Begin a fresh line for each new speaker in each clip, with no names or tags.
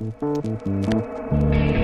Thank you.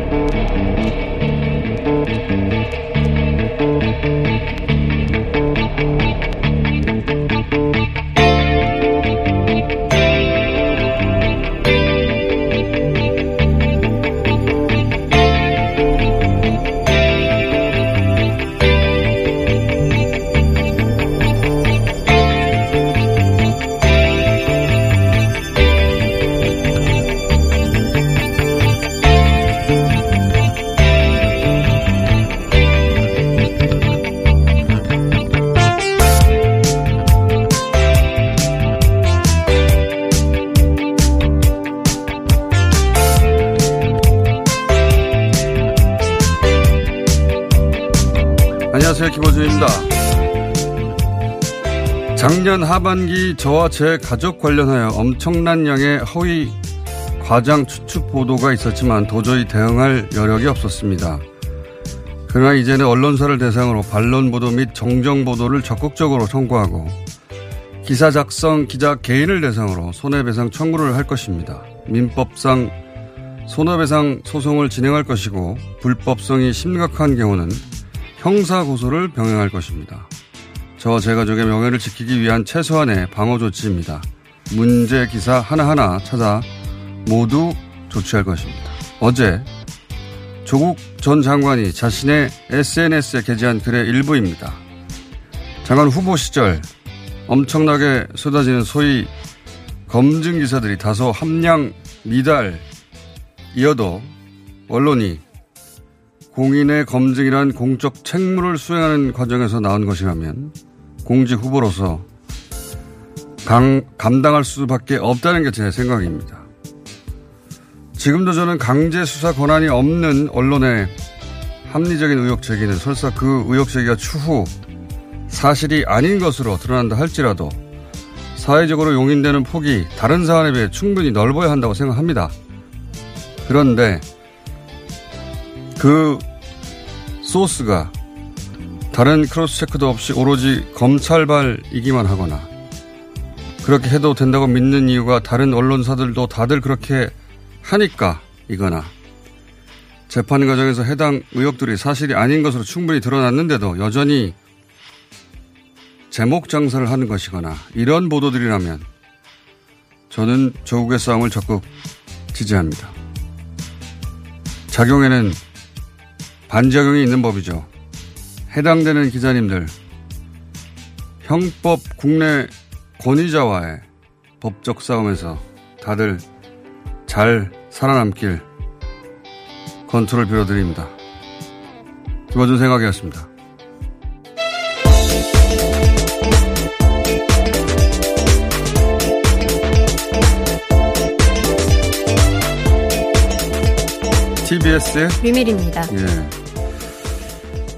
저와 제 가족 관련하여 엄청난 양의 허위 과장 추측 보도가 있었지만 도저히 대응할 여력이 없었습니다. 그러나 이제는 언론사를 대상으로 반론 보도 및 정정 보도를 적극적으로 청구하고 기사 작성 기자 개인을 대상으로 손해배상 청구를 할 것입니다. 민법상 손해배상 소송을 진행할 것이고 불법성이 심각한 경우는 형사 고소를 병행할 것입니다. 저와 제 가족의 명예를 지키기 위한 최소한의 방어 조치입니다. 문제 기사 하나하나 찾아 모두 조치할 것입니다. 어제 조국 전 장관이 자신의 SNS에 게재한 글의 일부입니다. 장관 후보 시절 엄청나게 쏟아지는 소위 검증 기사들이 다소 함량 미달 이어도 언론이 공인의 검증이란 공적 책무를 수행하는 과정에서 나온 것이라면 공직 후보로서 강, 감당할 수밖에 없다는 게 제 생각입니다. 지금도 저는 강제 수사 권한이 없는 언론의 합리적인 의혹 제기는 설사 그 의혹 제기가 추후 사실이 아닌 것으로 드러난다 할지라도 사회적으로 용인되는 폭이 다른 사안에 비해 충분히 넓어야 한다고 생각합니다. 그런데 그 소스가 다른 크로스 체크도 없이 오로지 검찰발이기만 하거나 그렇게 해도 된다고 믿는 이유가 다른 언론사들도 다들 그렇게 하니까 이거나 재판 과정에서 해당 의혹들이 사실이 아닌 것으로 충분히 드러났는데도 여전히 제목 장사를 하는 것이거나 이런 보도들이라면 저는 조국의 싸움을 적극 지지합니다. 작용에는 반작용이 있는 법이죠. 해당되는 기자님들, 형법 국내 권위자와의 법적 싸움에서 다들 잘 살아남길 건투를 빌어드립니다. 김어준 생각이었습니다. TBS의
비밀입니다.
예.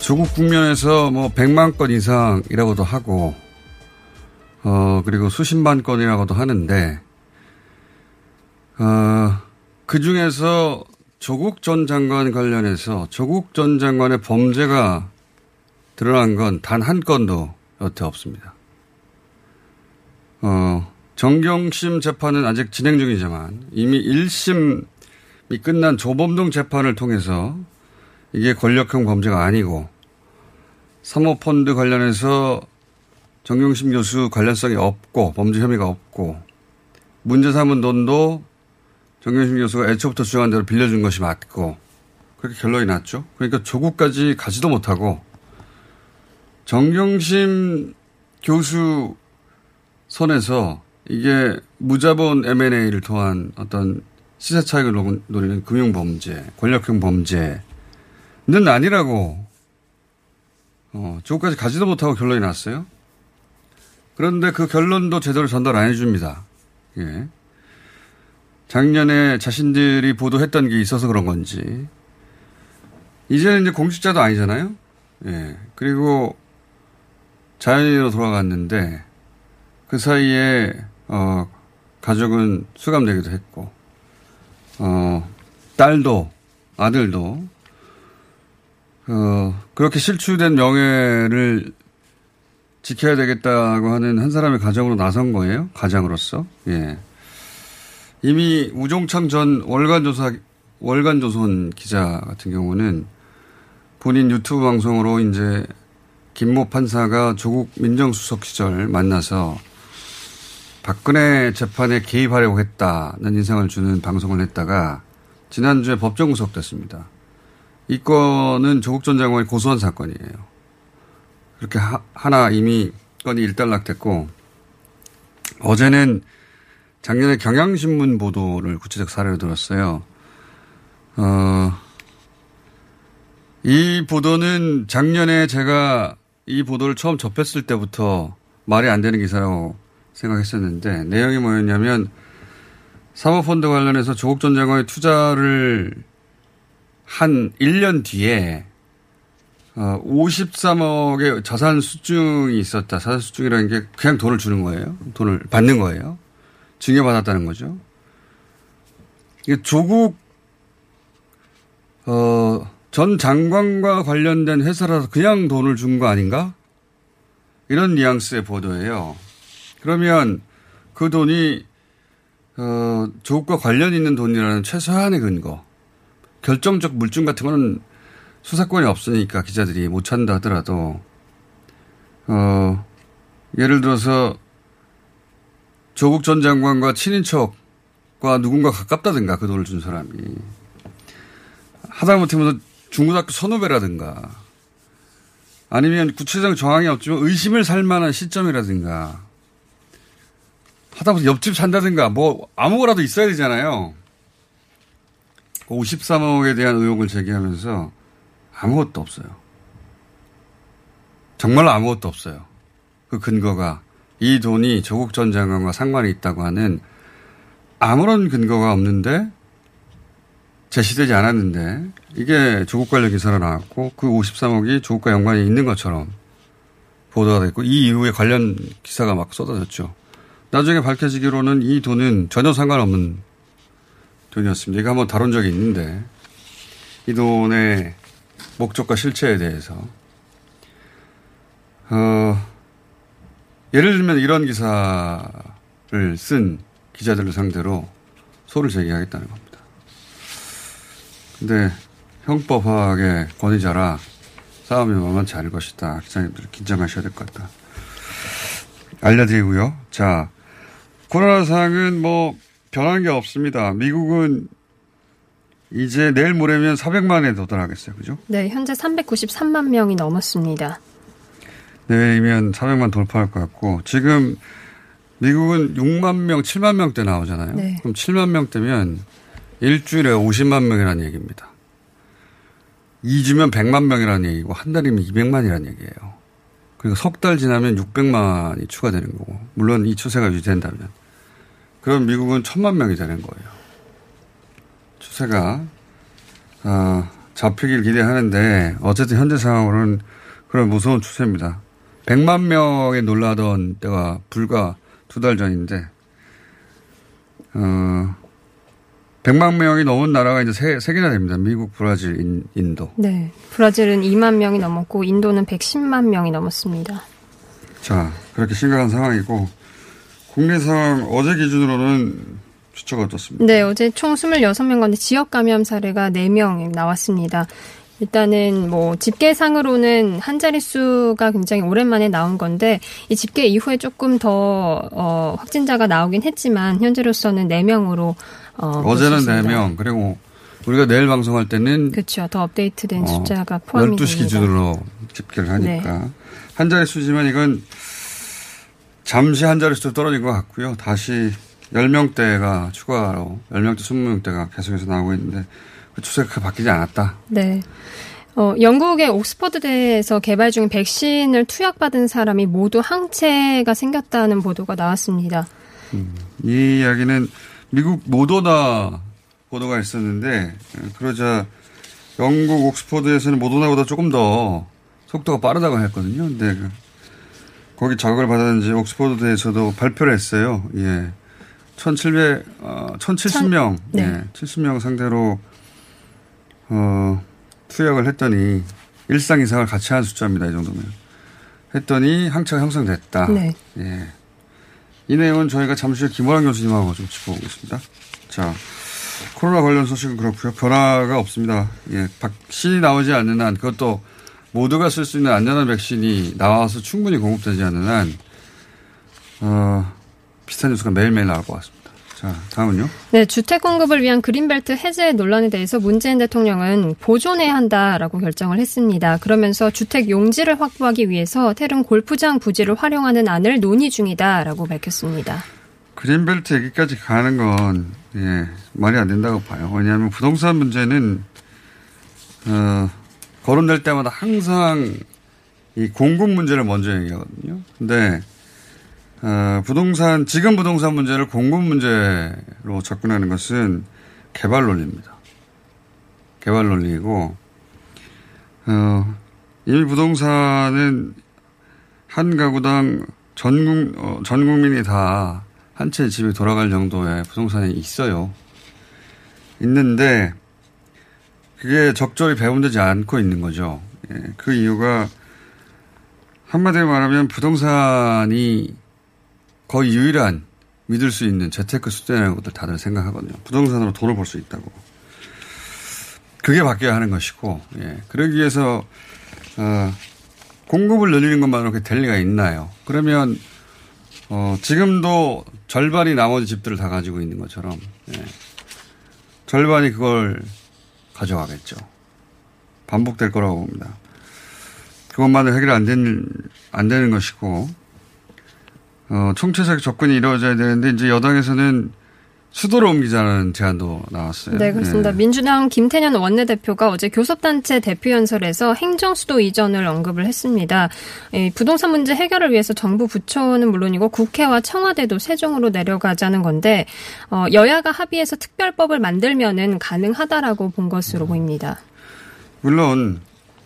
조국 국면에서 뭐 100만 건 이상이라고도 하고, 어, 그리고 수십만 건이라고도 하는데, 어, 그 중에서 조국 전 장관 관련해서 조국 전 장관의 범죄가 드러난 건 단 한 건도 여태 없습니다. 어, 정경심 재판은 아직 진행 중이지만 이미 1심이 끝난 조범동 재판을 통해서 이게 권력형 범죄가 아니고 사모펀드 관련해서 정경심 교수 관련성이 없고 범죄 혐의가 없고 문제 삼은 돈도 정경심 교수가 애초부터 주장한 대로 빌려준 것이 맞고 그렇게 결론이 났죠. 그러니까 조국까지 가지도 못하고 정경심 교수 선에서 이게 무자본 M&A를 통한 어떤 시세 차익을 노리는 금융 범죄, 권력형 범죄는 아니라고 어, 조국까지 가지도 못하고 결론이 났어요. 그런데 그 결론도 제대로 전달 안 해줍니다. 예. 작년에 자신들이 보도했던 게 있어서 그런 건지. 이제는 이제 공직자도 아니잖아요. 예. 그리고 자연인으로 돌아갔는데 그 사이에, 어, 가족은 수감되기도 했고, 어, 딸도, 아들도, 어, 그렇게 실추된 명예를 지켜야 되겠다고 하는 한 사람의 가정으로 나선 거예요. 가장으로서. 예. 이미 우종창 전 월간조사, 월간조선 기자 같은 경우는 본인 유튜브 방송으로 이제 김모 판사가 조국 민정수석 시절 만나서 박근혜 재판에 개입하려고 했다는 인상을 주는 방송을 했다가 지난주에 법정 구속됐습니다. 이 건은 조국 전 장관이 고소한 사건이에요. 그렇게 하, 나 이미 건이 일단락됐고 어제는 작년에 경향신문 보도를 구체적 사례로 들었어요. 어, 이 보도는 작년에 제가 이 보도를 처음 접했을 때부터 말이 안 되는 기사라고 생각했었는데 내용이 뭐였냐면 사모펀드 관련해서 조국 전 장관의 투자를 한 1년 뒤에 어, 53억의 자산 수증이 있었다. 자산 수증이라는 게 그냥 돈을 주는 거예요. 돈을 받는 거예요. 증여받았다는 거죠. 이게 조국, 어, 전 장관과 관련된 회사라서 그냥 돈을 준 거 아닌가? 이런 뉘앙스의 보도예요. 그러면 그 돈이, 어, 조국과 관련 있는 돈이라는 최소한의 근거, 결정적 물증 같은 거는 수사권이 없으니까 기자들이 못 찾는다 하더라도, 어, 예를 들어서 조국 전 장관과 친인척과 누군가 가깝다든가 그 돈을 준 사람이. 하다못해 중고등학교 선후배라든가 아니면 구체적 정황이 없지만 의심을 살 만한 시점이라든가 하다못해 옆집 산다든가 뭐 아무거라도 있어야 되잖아요. 53억에 대한 의혹을 제기하면서 아무것도 없어요. 정말 아무것도 없어요. 그 근거가 이 돈이 조국 전 장관과 상관이 있다고 하는 아무런 근거가 없는데 제시되지 않았는데 이게 조국 관련 기사로 나왔고 그 53억이 조국과 연관이 있는 것처럼 보도가 됐고 이 이후에 관련 기사가 막 쏟아졌죠. 나중에 밝혀지기로는 이 돈은 전혀 상관없는 돈이었습니다. 이거 한번 다룬 적이 있는데 이 돈의 목적과 실체에 대해서. 어, 예를 들면 이런 기사를 쓴 기자들을 상대로 소를 제기하겠다는 겁니다. 근데 형법학의 권위자라 싸움이 만만치 않을 것이다. 기자님들 긴장하셔야 될 것 같다. 알려드리고요. 자, 코로나 상황은 뭐 변한 게 없습니다. 미국은 이제 내일 모레면 400만에 도달하겠어요. 그죠?
네, 현재 393만 명이 넘었습니다.
내일이면 400만 돌파할 것 같고 지금 미국은 6만 명, 7만 명대 나오잖아요. 네. 그럼 7만 명대면 일주일에 50만 명이라는 얘기입니다. 2주면 100만 명이라는 얘기고 한 달이면 200만이라는 얘기예요. 그리고 석 달 지나면 600만이 추가되는 거고 물론 이 추세가 유지된다면 그럼 미국은 1000만 명이 되는 거예요. 추세가 어, 잡히길 기대하는데 어쨌든 현재 상황으로는 그런 무서운 추세입니다. 100만 명에 놀라던 때가 불과 두 달 전인데 어, 100만 명이 넘은 나라가 이제 세, 세 개나 됩니다. 미국, 브라질, 인, 인도.
네. 브라질은 2만 명이 넘었고 인도는 110만 명이 넘었습니다.
자, 그렇게 심각한 상황이고 국내 상황 어제 기준으로는 수치가 어떻습니까?
네, 어제 총 26명 가운데 지역 감염 사례가 4명 나왔습니다. 일단은 뭐 집계상으로는 한 자릿수가 굉장히 오랜만에 나온 건데 이 집계 이후에 조금 더 어, 확진자가 나오긴 했지만 현재로서는 4명으로 어,
어제는 4명 그리고 우리가 내일 방송할 때는
그렇죠. 더 업데이트된
어,
숫자가 포함이
12시
됩니다.
기준으로 집계를 하니까
네.
한 자릿수지만 이건 잠시 한 자릿수 떨어진 것 같고요. 다시 10명대가 추가로 10명대, 20명대가 계속해서 나오고 있는데 그 추세가 바뀌지 않았다.
네. 어, 영국의 옥스퍼드 대에서 개발 중인 백신을 투약받은 사람이 모두 항체가 생겼다는 보도가 나왔습니다.
이 이야기는 미국 모더나 보도가 있었는데 그러자 영국 옥스퍼드에서는 모더나보다 조금 더 속도가 빠르다고 했거든요. 근데 그 거기 자극을 받았는지 옥스퍼드대에서도 발표를 했어요. 예. 1700, 어, 1070명,
네.
예, 70명 상대로, 어, 투약을 했더니, 일상 이상을 같이 한 숫자입니다. 이 정도면. 했더니 항체가 형성됐다.
네.
예. 이 내용은 저희가 잠시 후에 김호랑 교수님하고 좀 짚어보겠습니다. 자, 코로나 관련 소식은 그렇고요. 변화가 없습니다. 예, 백신이 나오지 않는 한 그것도 모두가 쓸 수 있는 안전한 백신이 나와서 충분히 공급되지 않는 한 어, 비슷한 뉴스가 매일매일 나올 것 같습니다. 자, 다음은요.
네, 주택 공급을 위한 그린벨트 해제 논란에 대해서 문재인 대통령은 보존해야 한다라고 결정을 했습니다. 그러면서 주택 용지를 확보하기 위해서 태릉 골프장 부지를 활용하는 안을 논의 중이다라고 밝혔습니다.
그린벨트 얘기까지 가는 건, 예, 말이 안 된다고 봐요. 왜냐하면 부동산 문제는, 어, 거론될 때마다 항상 이 공급 문제를 먼저 얘기하거든요. 근데, 어, 부동산, 지금 부동산 문제를 공급 문제로 접근하는 것은 개발 논리입니다. 개발 논리이고, 어, 이미 부동산은 한 가구당 전, 국, 어, 전 국민이 다 한 채 집에 돌아갈 정도의 부동산이 있어요. 있는데, 그게 적절히 배분되지 않고 있는 거죠. 예, 그 이유가 한마디로 말하면 부동산이 거의 유일한 믿을 수 있는 재테크 수단이라는 것들 다들 생각하거든요. 부동산으로 돈을 벌 수 있다고. 그게 바뀌어야 하는 것이고, 예. 그러기 위해서, 어, 공급을 늘리는 것만으로 그게 될 리가 있나요? 그러면, 어, 지금도 절반이 나머지 집들을 다 가지고 있는 것처럼, 예. 절반이 그걸 가져가겠죠. 반복될 거라고 봅니다. 그것만으로 해결 안 되는, 안 되는 것이고, 어, 총체적 접근이 이루어져야 되는데, 이제 여당에서는 수도로 옮기자는 제안도 나왔어요.
네, 그렇습니다.
예.
민주당 김태년 원내대표가 어제 교섭단체 대표연설에서 행정수도 이전을 언급을 했습니다. 이 부동산 문제 해결을 위해서 정부 부처는 물론이고 국회와 청와대도 세종으로 내려가자는 건데 어, 여야가 합의해서 특별법을 만들면은 가능하다라고 본 것으로 보입니다.
물론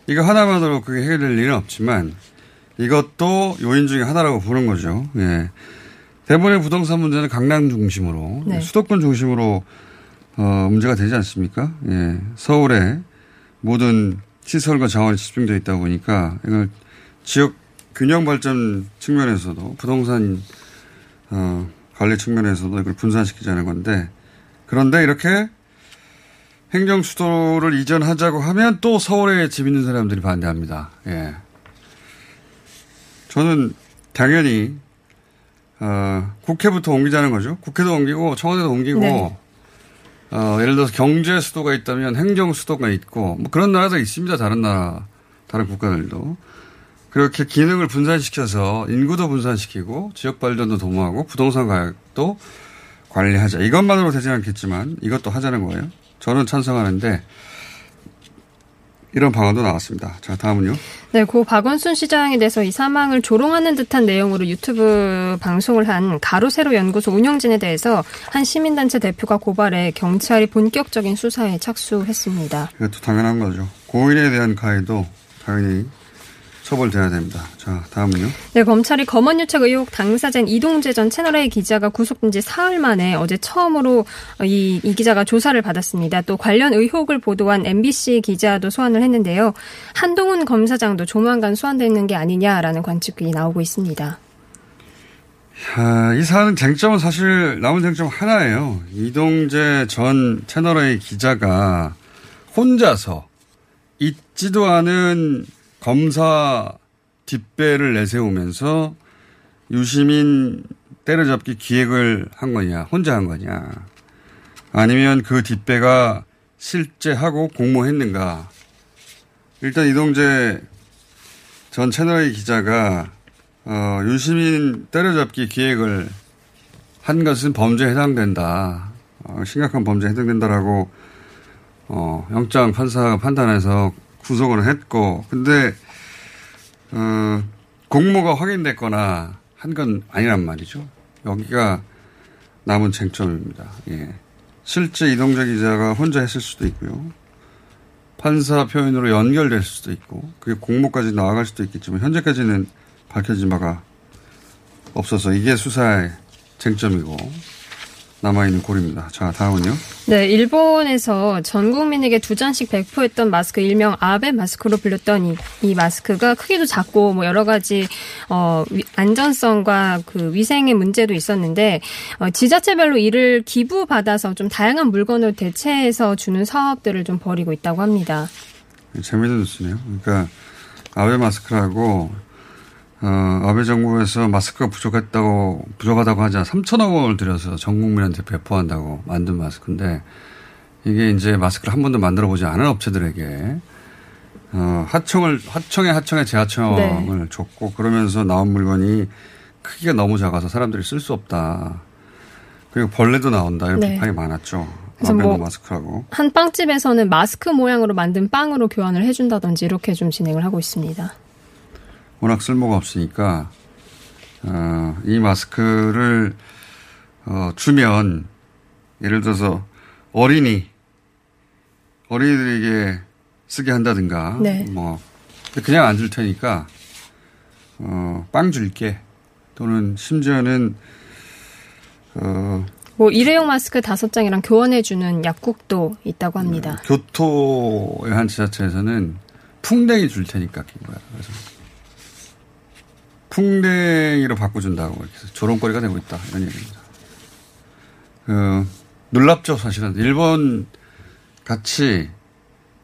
이거 하나만으로 그게 해결될 일은 없지만 이것도 요인 중에 하나라고 보는 거죠. 예. 대부분의 부동산 문제는 강남 중심으로
네.
수도권 중심으로 어, 문제가 되지 않습니까? 예. 서울에 모든 시설과 자원이 집중되어 있다 보니까 이걸 지역 균형 발전 측면에서도 부동산 어, 관리 측면에서도 이걸 분산시키자는 건데 그런데 이렇게 행정 수도를 이전하자고 하면 또 서울에 집 있는 사람들이 반대합니다. 예. 저는 당연히 어, 국회부터 옮기자는 거죠. 국회도 옮기고 청와대도 옮기고
네.
어, 예를 들어서 경제 수도가 있다면 행정 수도가 있고 뭐 그런 나라도 있습니다. 다른 나라 다른 국가들도 그렇게 기능을 분산시켜서 인구도 분산시키고 지역 발전도 도모하고 부동산 가격도 관리하자. 이것만으로 되지 않겠지만 이것도 하자는 거예요. 저는 찬성하는데 이런 방안도 나왔습니다. 자, 다음은요.
네, 고 박원순 시장에 대해서 이 사망을 조롱하는 듯한 내용으로 유튜브 방송을 한 가로세로 연구소 운영진에 대해서 한 시민단체 대표가 고발해 경찰이 본격적인 수사에 착수했습니다.
이것도 당연한 거죠. 고인에 대한 가해도 당연히 처벌돼야 됩니다. 자, 다음은요.
네, 검찰이 검언유착 의혹 당사자인 이동재 전 채널A 기자가 구속된 지 사흘 만에 어제 처음으로 이, 이 기자가 조사를 받았습니다. 또 관련 의혹을 보도한 MBC 기자도 소환을 했는데요. 한동훈 검사장도 조만간 소환되는 게 아니냐라는 관측이 나오고 있습니다.
아, 이 사안은 쟁점은 사실 남은 쟁점 하나예요. 이동재 전 채널A 기자가 혼자서 있지도 않은 검사 뒷배를 내세우면서 유시민 때려잡기 기획을 한 거냐, 혼자 한 거냐, 아니면 그 뒷배가 실제 하고 공모했는가. 일단 이동재 전 채널A 기자가 어, 유시민 때려잡기 기획을 한 것은 범죄에 해당된다. 어, 심각한 범죄에 해당된다라고 어, 영장 판사가 판단해서 구속을 했고, 근데 어, 공모가 확인됐거나 한 건 아니란 말이죠. 여기가 남은 쟁점입니다. 예. 실제 이동재 기자가 혼자 했을 수도 있고요. 판사 표현으로 연결될 수도 있고, 그게 공모까지 나아갈 수도 있겠지만, 현재까지는 밝혀진 바가 없어서 이게 수사의 쟁점이고, 남아있는 고리입니다. 자, 다음은요.
네, 일본에서 전 국민에게 두 잔씩 배포했던 마스크 일명 아베 마스크로 불렸던 이, 이 마스크가 크기도 작고 뭐 여러 가지 어 위, 안전성과 그 위생의 문제도 있었는데 어, 지자체별로 이를 기부받아서 좀 다양한 물건을 대체해서 주는 사업들을 좀 벌이고 있다고 합니다.
재미있는 뉴스네요. 그러니까 아베 마스크라고 어, 아베 정부에서 마스크가 부족했다고, 부족하다고 하자 3천억 원을 들여서 전 국민한테 배포한다고 만든 마스크인데, 이게 이제 마스크를 한 번도 만들어 보지 않은 업체들에게, 어, 하청을, 하청에 하청에 재하청을 네. 줬고, 그러면서 나온 물건이 크기가 너무 작아서 사람들이 쓸 수 없다. 그리고 벌레도 나온다. 이런 네. 비판이 많았죠. 그래서 뭐 마스크라고.
한 빵집에서는 마스크 모양으로 만든 빵으로 교환을 해준다든지 이렇게 좀 진행을 하고 있습니다.
워낙 쓸모가 없으니까 어, 이 마스크를 어, 주면 예를 들어서 어린이 어린이들에게 쓰게 한다든가 네. 뭐 그냥 안 줄 테니까 어, 빵 줄게 또는 심지어는
어, 뭐 일회용 마스크 다섯 장이랑 교환해주는 약국도 있다고 합니다.
네, 교토의 한 지자체에서는 풍뎅이 줄 테니까 낀 거야. 그래서 풍뎅이로 바꿔준다고 이렇게 조롱거리가 되고 있다. 이런 얘기입니다. 그, 놀랍죠, 사실은. 일본 같이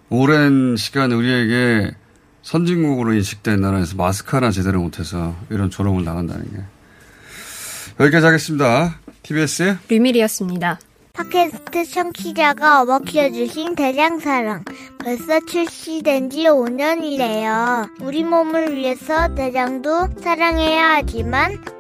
오랜 시간 우리에게 선진국으로 인식된 나라에서 마스크 하나 제대로 못해서 이런 조롱을 나간다는 게. 여기까지 하겠습니다. TBS의
류밀이었습니다.
팟캐스트 청취자가 어머 키워주신 대장사랑. 벌써 출시된 지 5년이래요. 우리 몸을 위해서 대장도 사랑해야 하지만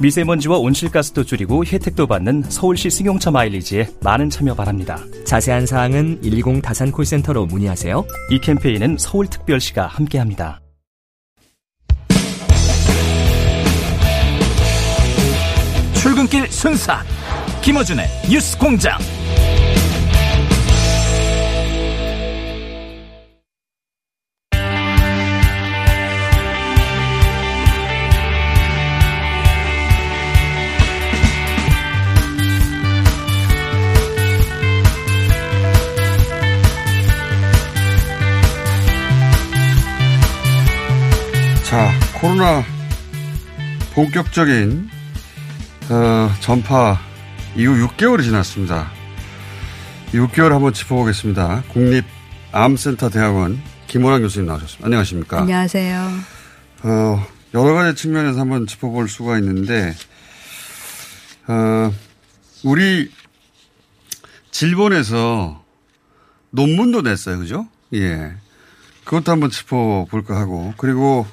미세먼지와 온실가스도 줄이고 혜택도 받는 서울시 승용차 마일리지에 많은 참여 바랍니다.
자세한 사항은 120 다산 콜센터로 문의하세요.
이 캠페인은 서울특별시가 함께합니다.
출근길 순사 김어준의 뉴스공장.
자, 코로나 본격적인 어, 전파 이후 6개월이 지났습니다. 6개월 한번 짚어보겠습니다. 국립암센터 대학원 김호랑 교수님 나오셨습니다. 안녕하십니까?
안녕하세요.
어, 여러 가지 측면에서 한번 짚어볼 수가 있는데, 어, 우리 질본에서 논문도 냈어요. 그죠? 예. 그것도 한번 짚어볼까 하고, 그리고,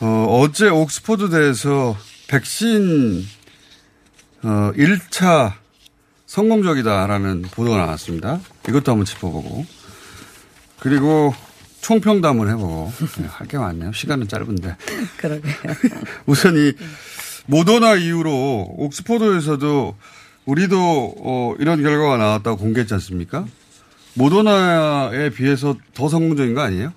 어, 어제 옥스퍼드 대에서 백신, 어, 1차 성공적이다라는 보도가 나왔습니다. 이것도 한번 짚어보고, 그리고 총평도 한번 해보고, 네, 할게 많네요. 시간은 짧은데.
그러게요.
우선 이 모더나 이후로 옥스퍼드에서도 우리도 어, 이런 결과가 나왔다고 공개했지 않습니까? 모더나에 비해서 더 성공적인 거 아니에요?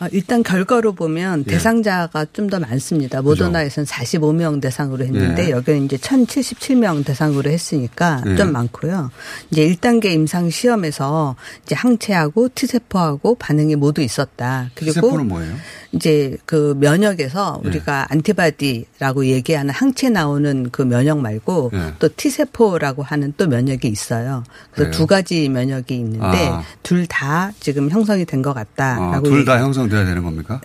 아, 일단 결과로 보면
예.
대상자가 좀 더 많습니다. 모더나에서는 45명 대상으로 했는데
예.
여기는 이제 1077명 대상으로 했으니까
예.
좀 많고요. 이제 1단계 임상 시험에서 이제 항체하고 T세포하고 반응이 모두 있었다. 그리고
세포는 뭐예요?
이제 그 면역에서
예.
우리가 안티바디라고 얘기하는 항체 나오는 그 면역 말고
예.
또 T세포라고 하는 또 면역이 있어요. 그래서
그래요?
두 가지 면역이 있는데
아.
둘다 지금 형성이 된 것 같다라고
아, 둘다 형성 돼야 되는 겁니까?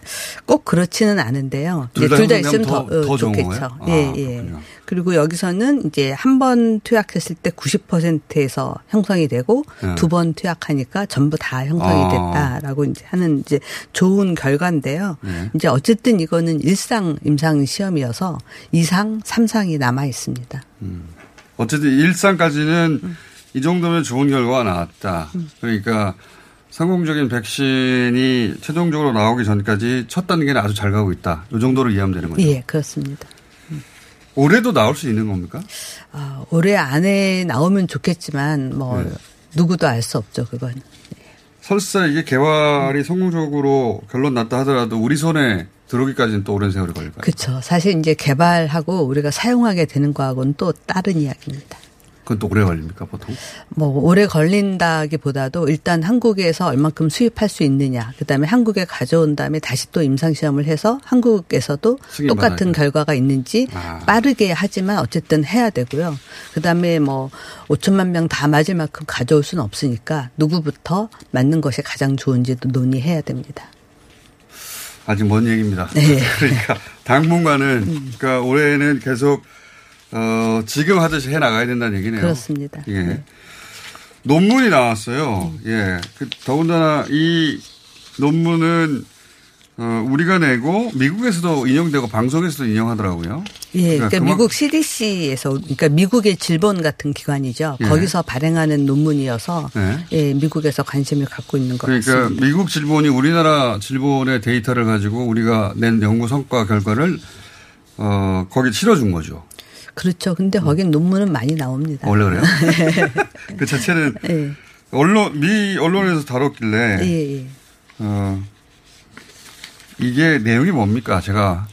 꼭 그렇지는 않은데요.
둘 다
있으면 더,
더-
어,
더
좋겠죠.
아,
예, 예. 그리고 여기서는 이제 한 번 투약했을 때 90%에서 형성이 되고
예.
두번 투약하니까 전부 다 형성이
아.
됐다라고 이제 하는 이제 좋은 결과인데요.
네.
이제 어쨌든 이거는 일상 임상 시험이어서 2상, 3상이 남아 있습니다.
어쨌든 일상까지는 이 정도면 좋은 결과가 나왔다. 그러니까 성공적인 백신이 최종적으로 나오기 전까지 첫 단계는 아주 잘 가고 있다. 이 정도로 이해하면 되는 거죠.
예, 그렇습니다.
올해도 나올 수 있는 겁니까?
아, 올해 안에 나오면 좋겠지만 뭐
네.
누구도 알 수 없죠, 그건.
설사 이게 개발이 성공적으로 결론 났다 하더라도 우리 손에 들어오기까지는 또 오랜 세월이 걸릴까요?
그렇죠. 사실 이제 개발하고 우리가 사용하게 되는 거하고는 또 다른 이야기입니다.
그건 또 오래 걸립니까, 보통?
뭐 오래 걸린다기보다도 일단 한국에서 얼만큼 수입할 수 있느냐, 그다음에 한국에 가져온 다음에 다시 또 임상 시험을 해서 한국에서도 똑같은 결과가 있는지
아.
빠르게 하지만 어쨌든 해야 되고요. 그다음에 뭐 5천만 명 다 맞을 만큼 가져올 수는 없으니까 누구부터 맞는 것이 가장 좋은지도 논의해야 됩니다.
아직 먼 얘기입니다.
네.
그러니까 당분간은, 그러니까 올해는 계속, 어, 지금 하듯이 해 나가야 된다는 얘기네요.
그렇습니다.
예. 논문이 나왔어요. 예. 그 더군다나 이 논문은 어, 우리가 내고 미국에서도 인용되고 방송에서도 인용하더라고요.
예, 그러니까,
그만-
미국 CDC에서 그러니까 미국의 질본 같은 기관이죠.
예.
거기서 발행하는 논문이어서
네.
예, 미국에서 관심을 갖고 있는 것
그러니까
같습니다.
미국 질본이 우리나라 질본의 데이터를 가지고 우리가 낸 연구 성과 결과를 어, 거기 실어준 거죠.
그렇죠. 근데 거긴 논문은 많이 나옵니다.
원래 그래요? 그 자체는
예.
언론 미 언론에서 다뤘길래
예, 예.
어, 이게 내용이 뭡니까? 제가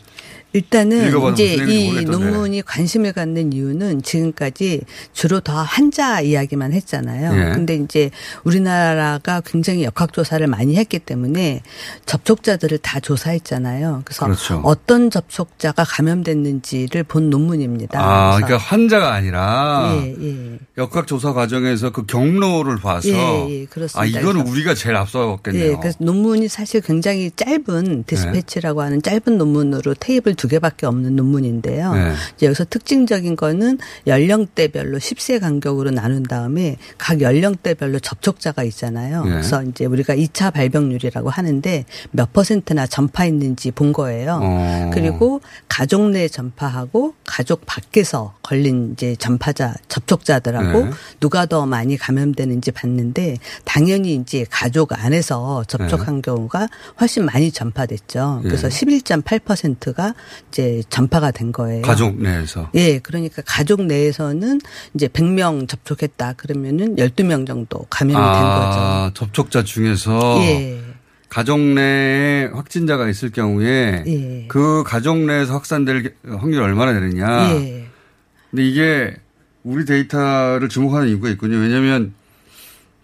일단은 이제 이. 논문이 관심을 갖는 이유는 지금까지 주로 더 환자 이야기만 했잖아요.
예.
근데 이제 우리나라가 굉장히 역학조사를 많이 했기 때문에 접촉자들을 다 조사했잖아요. 그래서
그렇죠.
어떤 접촉자가 감염됐는지를 본 논문입니다.
아,
그래서
그러니까 환자가 아니라
예, 예.
역학 조사 과정에서 그 경로를 봐서
예, 예, 그렇습니다.
아 이거는 우리가 제일 앞서갔겠네요.
예, 그래서 논문이 사실 굉장히 짧은 디스패치라고 하는 짧은 논문으로 테이블 두 개밖에 없는 논문인데요.
네.
이제 여기서 특징적인 거는 연령대별로 10세 간격으로 나눈 다음에 각 연령대별로 접촉자가 있잖아요.
네.
그래서 이제 우리가 2차 발병률이라고 하는데 몇 퍼센트나 전파했는지 본 거예요.
어.
그리고 가족 내 전파하고 가족 밖에서 걸린 이제 전파자 접촉자들하고
네.
누가 더 많이 감염되는지 봤는데 당연히 이제 가족 안에서 접촉한 경우가 훨씬 많이 전파됐죠. 그래서
네.
11.8%가 이제 전파가 된 거예요.
가족 내에서.
예, 그러니까 가족 내에서는 이제 100명 접촉했다 그러면은 12명 정도 감염이 된 거죠.
아, 접촉자 중에서
예.
가족 내에 확진자가 있을 경우에
예.
그 가족 내에서 확산될 확률이 얼마나 되느냐.
예.
근데 이게 우리 데이터를 주목하는 이유가 있군요. 왜냐하면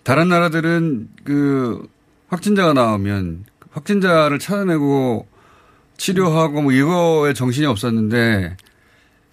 다른 나라들은 그 확진자가 나오면 확진자를 찾아내고 치료하고 뭐 이거에 정신이 없었는데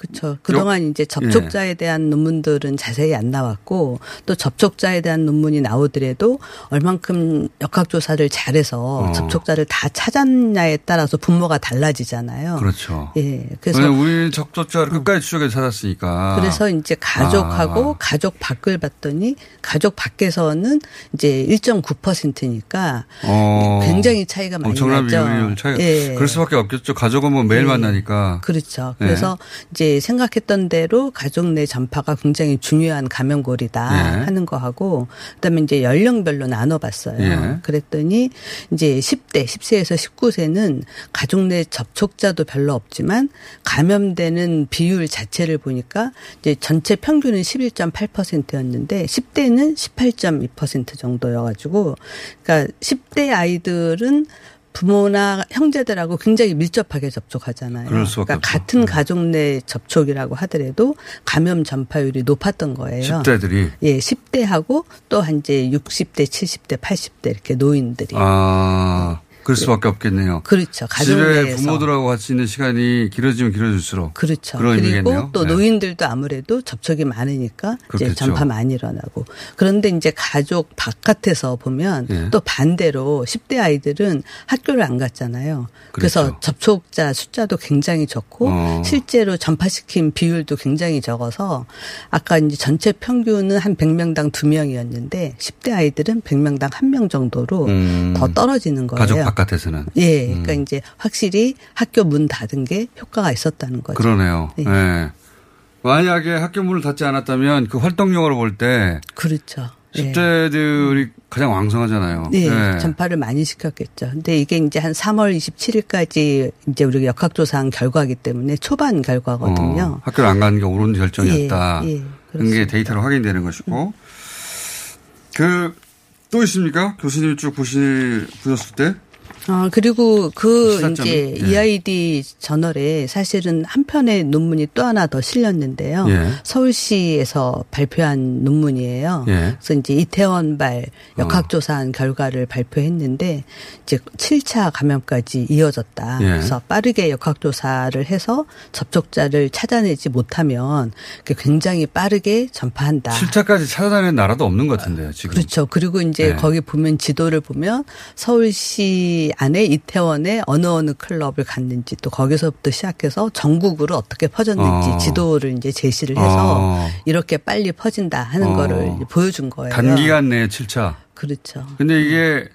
그렇죠. 그동안 이제 접촉자에 대한 논문들은 자세히 안 나왔고 또 접촉자에 대한 논문이 나오더라도 얼만큼 역학조사를 잘해서
어.
접촉자를 다 찾았냐에 따라서 분모가 달라지잖아요.
그렇죠.
예. 그래서
우리 접촉자를 끝까지 추적해 찾았으니까.
그래서 이제 가족하고
아.
가족 밖을 봤더니 가족 밖에서는 이제 1.9%니까
어.
굉장히 차이가 많이
엄청난
나죠.
비율 차이가.
예.
그럴 수밖에 없겠죠. 가족은 뭐 매일
예.
만나니까.
그렇죠.
예.
그래서 이제 생각했던 대로 가족 내 전파가 굉장히 중요한 감염골이다
예.
하는 거하고 그다음에 이제 연령별로 나눠봤어요.
예.
그랬더니 이제 10대, 10세에서 19세는 가족 내 접촉자도 별로 없지만 감염되는 비율 자체를 보니까 이제 전체 평균은 11.8%였는데 10대는 18.2% 정도여가지고 그러니까 10대 아이들은 부모나 형제들하고 굉장히 밀접하게 접촉하잖아요. 그러니까
없죠.
같은 가족 내 접촉이라고 하더라도 감염 전파율이 높았던 거예요.
10대들이.
예, 10대하고 또 한 이제 60대, 70대, 80대 이렇게 노인들이.
아, 그럴 수밖에 없겠네요.
그렇죠. 가족
집에
내에서.
부모들하고 같이 있는 시간이 길어지면 길어질수록.
그렇죠. 그리고. 또
네.
노인들도 아무래도 접촉이 많으니까 이제
그렇겠죠.
전파 많이 일어나고. 그런데 이제 가족 바깥에서 보면
예.
또 반대로 10대 아이들은 학교를 안 갔잖아요. 그래서
그렇죠.
접촉자 숫자도 굉장히 적고
어.
실제로 전파시킨 비율도 굉장히 적어서 아까 이제 전체 평균은 한 100명당 2명이었는데 10대 아이들은 100명당 1명 정도로
음.
더 떨어지는 거예요.
바깥에서는.
예,
음.
그러니까 이제 확실히 학교 문 닫은 게 효과가 있었다는 거죠.
그러네요.
예.
예. 만약에 학교 문을 닫지 않았다면 그 활동용으로 볼 때
그렇죠. 예.
10대들이 가장 왕성하잖아요.
네,
예.
전파를 많이 시켰겠죠. 근데 이게 이제 한 3월 27일까지 이제 우리가 역학조사한 결과이기 때문에 초반 결과거든요.
어, 학교를 안 가는 게 옳은 결정이었다.
예, 예,
그런 게 데이터로 확인되는 것이고. 그, 또 있습니까? 교수님이 쭉 보시, 보셨을 때?
어, 그리고 그
시사점이?
이제
예.
EID 저널에 사실은 한 편의 논문이 또 하나 더 실렸는데요.
예.
서울시에서 발표한 논문이에요.
예.
그래서 이제 이태원발 역학조사한 결과를 발표했는데 이제 7차 감염까지 이어졌다.
예.
그래서 빠르게 역학조사를 해서 접촉자를 찾아내지 못하면 굉장히 빠르게 전파한다.
7차까지 찾아다니는 나라도 없는 것 같은데요, 지금.
그렇죠. 그리고 이제
네.
거기 보면 지도를 보면 서울시 안에 이태원에 어느 어느 클럽을 갔는지 또 거기서부터 시작해서 전국으로 어떻게 퍼졌는지
어.
지도를 이제 제시를 해서
어.
이렇게 빨리 퍼진다 하는
어.
거를 보여준 거예요.
단기간 내에 7차.
그렇죠.
근데 이게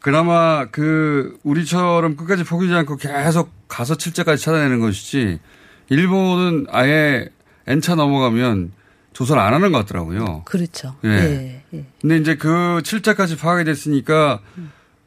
그나마 그 우리처럼 끝까지 포기하지 않고 계속 가서 7차까지 찾아내는 것이지 일본은 아예 N차 넘어가면 조사를 안 하는 것 같더라고요.
그렇죠.
예.
예. 예.
근데 이제 그 7차까지 파악이 됐으니까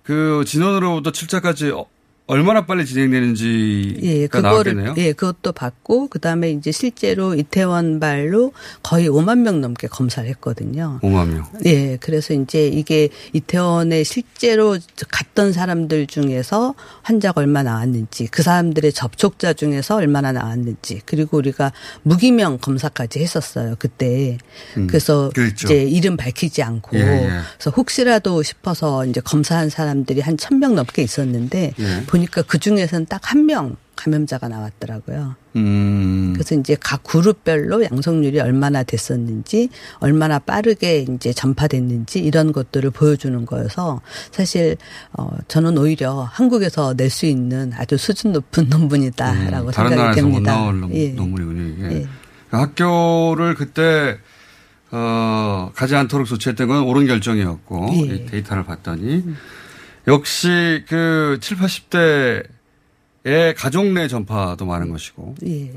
그 진원으로부터 7차까지 얼마나 빨리 진행되는지가
예, 그거를
나왔겠네요.
예, 그것도 받고 그다음에 이제 실제로 이태원 발로 거의 5만 명 넘게 검사를 했거든요.
5만 명.
예, 그래서 이제 이게 이태원에 실제로 갔던 사람들 중에서 환자가 얼마 나왔는지, 그 사람들의 접촉자 중에서 얼마나 나왔는지, 그리고 우리가 무기명 검사까지 했었어요 그때.
음,
그래서
그랬죠.
이제 이름 밝히지 않고,
예, 예.
그래서 혹시라도 싶어서 이제 검사한 사람들이 한천명 넘게 있었는데
예.
보니까 그 중에서는 딱 한 명 감염자가 나왔더라고요.
음.
그래서 이제 각 그룹별로 양성률이 얼마나 됐었는지, 얼마나 빠르게 이제 전파됐는지 이런 것들을 보여주는 거여서 사실 어 저는 오히려 한국에서 낼 수 있는 아주 수준 높은 논문이다라고
음, 다른
생각이
나라에서 못
됩니다.
나올 논-
예.
논문이군요, 이게.
예.
학교를 그때, 어, 가지 않도록 조치했던 건 옳은 결정이었고,
예.
이 데이터를 봤더니, 역시 그 7, 80대의 가족 내 전파도 많은 것이고,
예.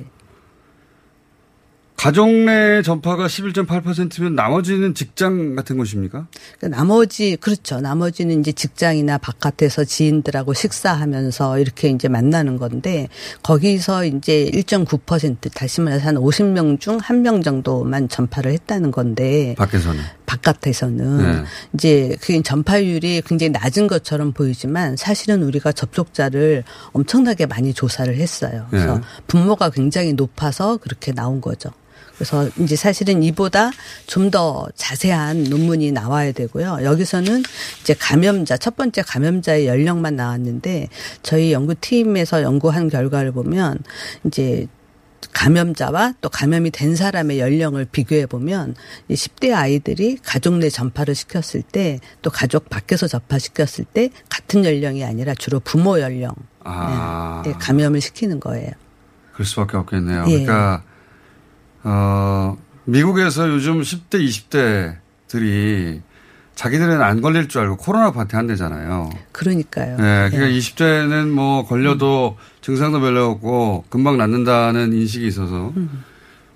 가족 내 전파가 11.8%면 나머지는 직장 같은 곳입니까?
그 나머지 그렇죠. 나머지는 이제 직장이나 바깥에서 지인들하고 식사하면서 이렇게 이제 만나는 건데 거기서 이제 1.9% 다시 말해서 한 50명 중 한 명 정도만 전파를 했다는 건데
밖에서는
바깥에서는
네.
이제 그 전파율이 굉장히 낮은 것처럼 보이지만 사실은 우리가 접촉자를 엄청나게 많이 조사를 했어요. 그래서
네.
분모가 굉장히 높아서 그렇게 나온 거죠. 그래서 이제 사실은 이보다 좀 더 자세한 논문이 나와야 되고요. 여기서는 이제 감염자, 첫 번째 감염자의 연령만 나왔는데 저희 연구팀에서 연구한 결과를 보면 이제 감염자와 또 감염이 된 사람의 연령을 비교해 보면 이 10대 아이들이 가족 내 전파를 시켰을 때 또 가족 밖에서 전파시켰을 때 같은 연령이 아니라 주로 부모 연령
아.
에 감염을 시키는 거예요.
그럴 수밖에 없겠네요.
예.
그러니까 어 미국에서 요즘 10대, 20대들이 자기들은 안 걸릴 줄 알고 코로나 파티 한대잖아요.
그러니까요.
네, 그러니까
예.
20대는 뭐 걸려도 증상도 별로 없고 금방 낫는다는 인식이 있어서
음.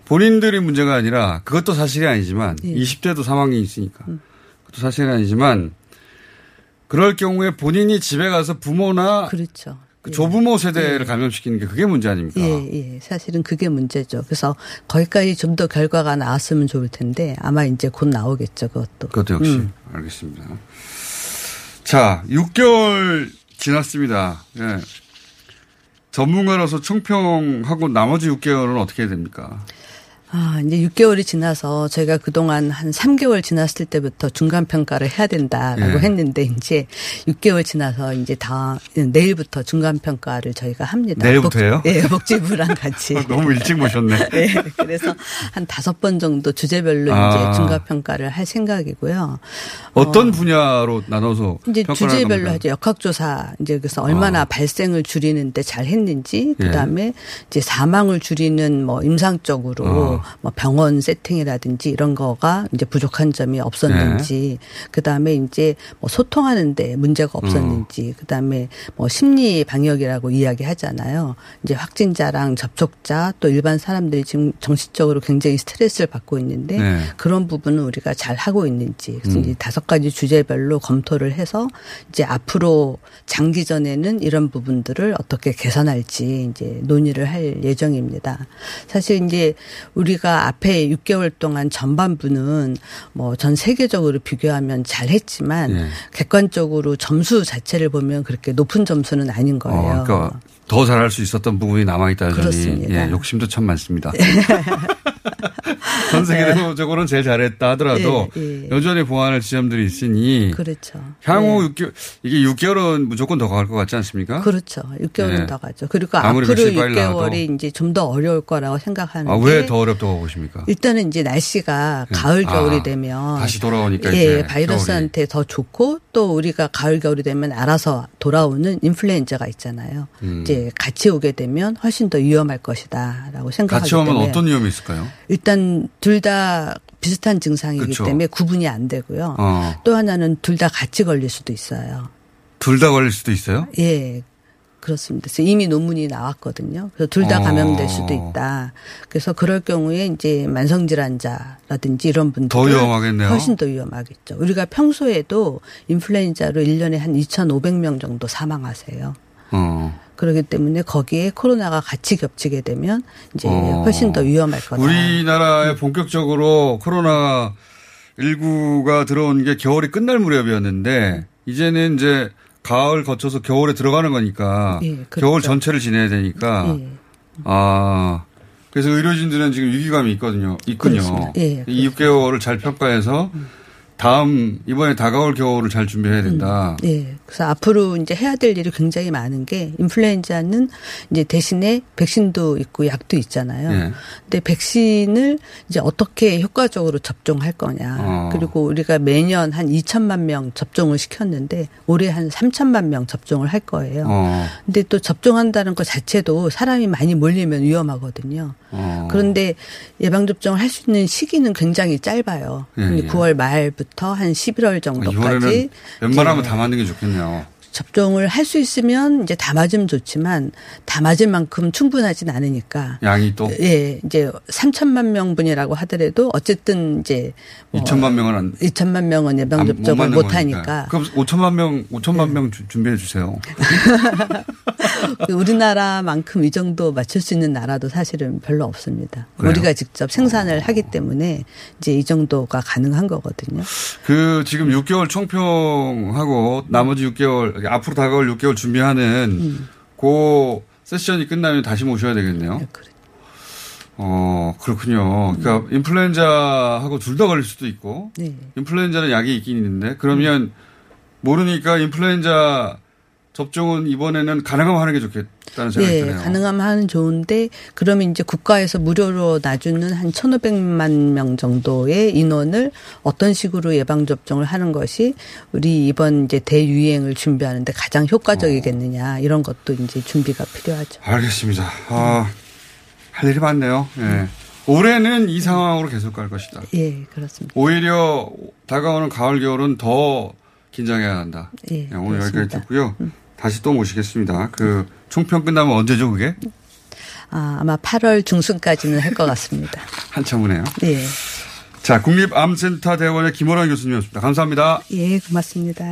본인들이 문제가 아니라 그것도 사실이 아니지만
예.
20대도 사망이 있으니까
음.
그것도 사실이 아니지만 그럴 경우에 본인이 집에 가서 부모나
그렇죠.
그 조부모 세대를 감염시키는 게 그게 문제 아닙니까?
예, 예. 사실은 그게 문제죠. 그래서 거기까지 좀 더 결과가 나왔으면 좋을 텐데 아마 이제 곧 나오겠죠, 그것도.
그것도 역시
음.
알겠습니다. 자, 6개월 지났습니다. 예. 전문가로서 청평하고 나머지 6개월은 어떻게 해야 됩니까?
아, 이제 6개월이 지나서 저희가 그동안 한 3개월 지났을 때부터 중간 평가를 해야 된다라고
예.
했는데 이제 6개월 지나서 이제 다 내일부터 중간 평가를 저희가 합니다.
내일부터예요?
복, 예, 복지부랑 같이.
너무 일찍 모셨네.
네, 그래서 한 다섯 번 정도 주제별로
아.
이제 중간 평가를 할 생각이고요.
어떤 분야로 나눠서
이제 주제별로? 하죠. 역학조사 이제 그래서 얼마나
아.
발생을 줄이는데 잘 했는지
예.
그다음에 이제 사망을 줄이는 뭐 임상적으로
어.
뭐 병원 세팅이라든지 이런 거가 이제 부족한 점이 없었는지
예.
그다음에 이제 뭐 소통하는데 문제가 없었는지
어.
그다음에 뭐 심리 방역이라고 이야기하잖아요. 이제 확진자랑 접촉자 또 일반 사람들이 지금 정신적으로 굉장히 스트레스를 받고 있는데
네.
그런 부분은 우리가 잘 하고 있는지 그래서
음.
이제 다섯 가지 주제별로 검토를 해서 이제 앞으로 장기전에는 이런 부분들을 어떻게 개선할지 이제 논의를 할 예정입니다. 사실 이제 우리 가 앞에 6개월 동안 전반부는 뭐 전 세계적으로 비교하면 잘했지만
예.
객관적으로 점수 자체를 보면 그렇게 높은 점수는 아닌 거예요.
어, 그러니까 더 잘할 수 있었던 부분이 남아있다 여전히
그렇습니다.
예, 욕심도 참 많습니다. 전 세계적으로는 제일 잘했다 하더라도
예, 예.
여전히 보완할 지점들이 있으니
그렇죠.
향후 6개월 이게 6개월은 무조건 더 갈 것 같지 않습니까?
그렇죠. 6개월은
네.
더 가죠. 그리고 앞으로
며칠 빨리
6개월이 이제 좀 더 어려울 거라고 생각하는데
아, 왜 더 어렵다고 보십니까?
일단은 이제 날씨가
예.
가을 겨울이
아,
되면
다시 돌아오니까
예,
이제
바이러스한테 더 좋고 또 우리가 가을 겨울이 되면 알아서 돌아오는 인플루엔자가 있잖아요.
음.
이제 같이 오게 되면 훨씬 더 위험할 것이다라고 생각하기
같이 오면
때문에
어떤 위험이 있을까요?
일단 둘 다 비슷한 증상이기
그쵸.
때문에 구분이 안 되고요.
어.
또 하나는 둘 다 같이 걸릴 수도 있어요.
둘 다 걸릴 수도 있어요?
예. 그렇습니다. 그래서 이미 논문이 나왔거든요. 그래서 둘다
어.
감염될 수도 있다. 그래서 그럴 경우에 이제 만성질환자라든지 이런 분들
더 위험하겠네요.
훨씬 더 위험하겠죠. 우리가 평소에도 인플루엔자로 1년에 한 2,500명 정도 사망하세요.
어.
그렇기 때문에 거기에 코로나가 같이 겹치게 되면 이제
어.
훨씬 더 위험할 거다.
우리나라에 본격적으로 코로나 19가 들어온 게 겨울이 끝날 무렵이었는데 이제는 이제 가을 거쳐서 겨울에 들어가는 거니까
예, 그렇죠.
겨울 전체를 지내야 되니까
예.
아 그래서 의료진들은 지금 위기감이 있거든요. 있군요.
그렇습니다. 예,
이 6개월을 잘 평가해서 다음 이번에 다가올 겨울을 잘 준비해야 된다.
예. 그래서 앞으로 이제 해야 될 일이 굉장히 많은 게 인플루엔자는 이제 대신에 백신도 있고 약도 있잖아요.
예.
근데 백신을 이제 어떻게 효과적으로 접종할 거냐.
어.
그리고 우리가 매년 한 2천만 명 접종을 시켰는데 올해 한 3천만 명 접종을 할 거예요.
어.
근데 또 접종한다는 것 자체도 사람이 많이 몰리면 위험하거든요.
어.
그런데 예방 접종을 할 수 있는 시기는 굉장히 짧아요.
예, 예.
9월 말부터 한 11월
아,
정도까지
웬만하면
예.
다 맞는 게 좋겠네요.
접종을 할 수 있으면 이제 다 맞으면 좋지만 다 맞을 만큼 충분하진 않으니까.
양이 또
예, 이제 3천만 명분이라고 하더라도 어쨌든 이제 뭐
2천만 명은 안
2천만 명은 예방
안- 못
접종을 못
거니까.
하니까.
그럼 5천만 명, 5천만 명 주- 준비해 주세요.
우리나라만큼 이 정도 맞출 수 있는 나라도 사실은 별로 없습니다.
그래요?
우리가 직접 생산을 하기 때문에 이제 이 정도가 가능한 거거든요.
그 지금 6개월 총평하고 나머지 6개월 앞으로 다가올 6개월 준비하는
음.
그 세션이 끝나면 다시 모셔야 되겠네요. 어 그렇군요. 그러니까 인플루엔자하고 둘 다 걸릴 수도 있고
네.
인플루엔자는 약이 있긴 있는데 그러면 모르니까 인플루엔자 접종은 이번에는 가능하면 하는 게 좋겠다는 생각이
예,
드네요.
가능하면 하면 좋은데 그러면 이제 국가에서 무료로 놔주는 한 1,500만 명 정도의 인원을 어떤 식으로 예방 접종을 하는 것이 우리 이번 이제 대유행을 준비하는데 가장 효과적이겠느냐 이런 것도 이제 준비가 필요하죠.
알겠습니다. 아, 할 일이 많네요. 예. 올해는 이 상황으로 계속 갈 것이다.
예, 그렇습니다.
오히려 다가오는 가을 겨울은 더 긴장해야 한다.
예,
네, 오늘 여기까지
그렇습니다.
듣고요. 다시 또 모시겠습니다. 그 총평 끝나면 언제죠, 그게?
아, 아마 8월 중순까지는 할 것 같습니다.
한참 후네요.
예.
자, 국립암센터 대원의 김호란 교수님이었습니다. 감사합니다.
예, 고맙습니다.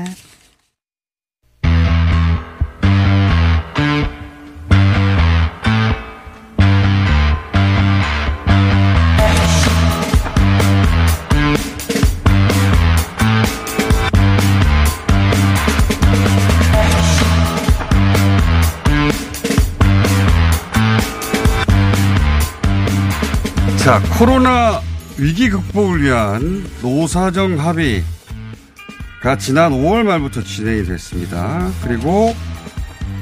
자, 코로나 위기 극복을 위한 노사정 합의가 지난 5월 말부터 진행이 됐습니다. 그리고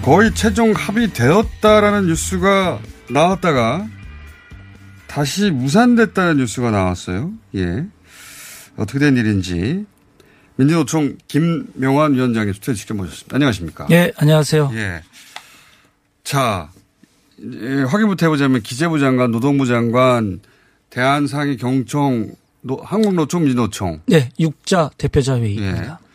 거의 최종 합의되었다라는 뉴스가 나왔다가 다시 무산됐다는 뉴스가 나왔어요. 예. 어떻게 된 일인지 민주노총 김명환 위원장의 수트에 직접 모셨습니다. 안녕하십니까?
예, 안녕하세요.
예. 자, 예, 확인부터 해보자면 기재부 장관, 노동부 장관, 대한상위 경총, 노, 한국노총, 민노총.
네, 육자 대표자 회의입니다.
예.